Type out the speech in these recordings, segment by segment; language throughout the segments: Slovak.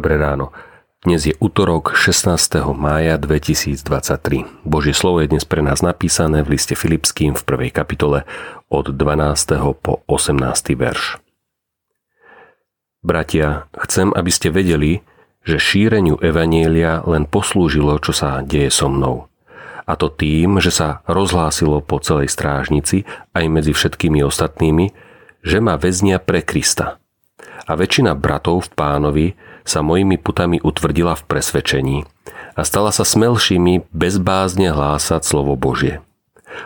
Dobré ráno. Dnes je útorok 16. mája 2023. Božie slovo je dnes pre nás napísané v liste Filipským v prvej kapitole od 12. po 18. verš. Bratia, chcem, aby ste vedeli, že šíreniu Evanielia len poslúžilo, čo sa deje so mnou. A to tým, že sa rozhlásilo po celej strážnici aj medzi všetkými ostatnými, že ma väznia pre Krista – a väčšina bratov v pánovi sa mojimi putami utvrdila v presvedčení a stala sa smelšími bezbázne hlásať slovo Božie.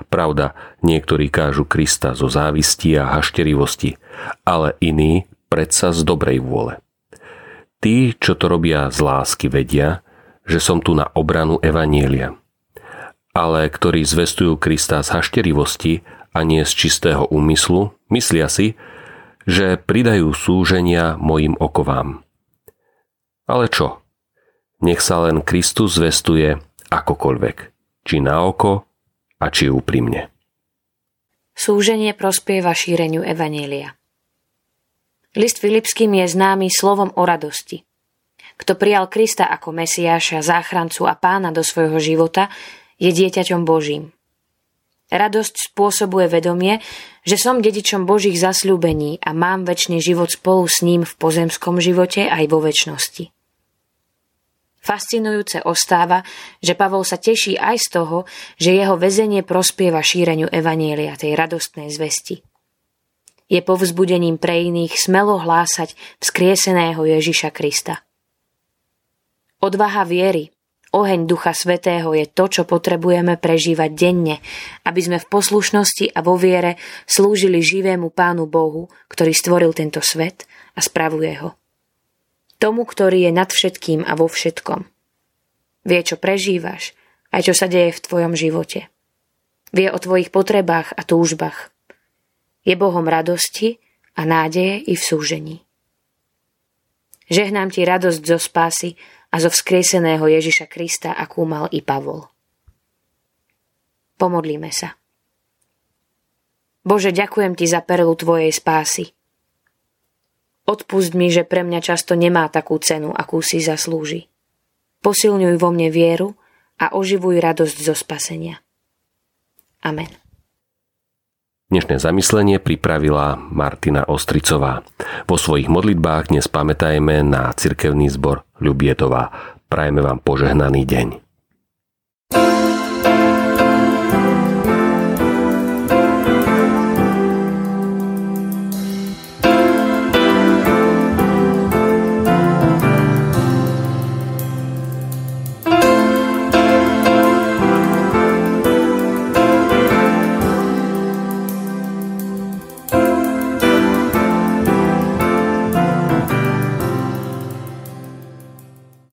Pravda, niektorí kážu Krista zo závisti a hašterivosti, ale iní predsa z dobrej vôle. Tí, čo to robia z lásky, vedia, že som tu na obranu Evanielia. Ale ktorí zvestujú Krista z hašterivosti a nie z čistého úmyslu, myslia si, že pridajú súženia mojim okovám. Ale čo? Nech sa len Kristus zvestuje akokoľvek, či na oko a či úprimne. Súženie prospieva šíreniu Evanielia. List Filipským je známy slovom o radosti. Kto prijal Krista ako Mesiáša, záchrancu a pána do svojho života, je dieťaťom Božím. Radosť spôsobuje vedomie, že som dedičom Božích zasľúbení a mám väčší život spolu s ním v pozemskom živote aj vo väčšnosti. Fascinujúce ostáva, že Pavol sa teší aj z toho, že jeho väzenie prospieva šíreniu Evanielia, tej radostnej zvesti. Je povzbudením pre iných smelo hlásať vzkrieseného Ježiša Krista. Odvaha viery, Oheň Ducha Svetého je to, čo potrebujeme prežívať denne, aby sme v poslušnosti a vo viere slúžili živému Pánu Bohu, ktorý stvoril tento svet a spravuje ho. Tomu, ktorý je nad všetkým a vo všetkom. Vie, čo prežívaš, aj čo sa deje v tvojom živote. Vie o tvojich potrebách a túžbách. Je Bohom radosti a nádeje i v súžení. Žehnám ti radosť zo spásy a zo vzkrieseného Ježiša Krista, akú mal i Pavol. Pomodlíme sa. Bože, ďakujem Ti za perlu Tvojej spásy. Odpust mi, že pre mňa často nemá takú cenu, akú si zaslúži. Posilňuj vo mne vieru a oživuj radosť zo spasenia. Amen. Dnešné zamyslenie pripravila Martina Ostricová. Vo svojich modlitbách dnes pamätajme na cirkevný zbor Ľubietová. Prajeme vám požehnaný deň.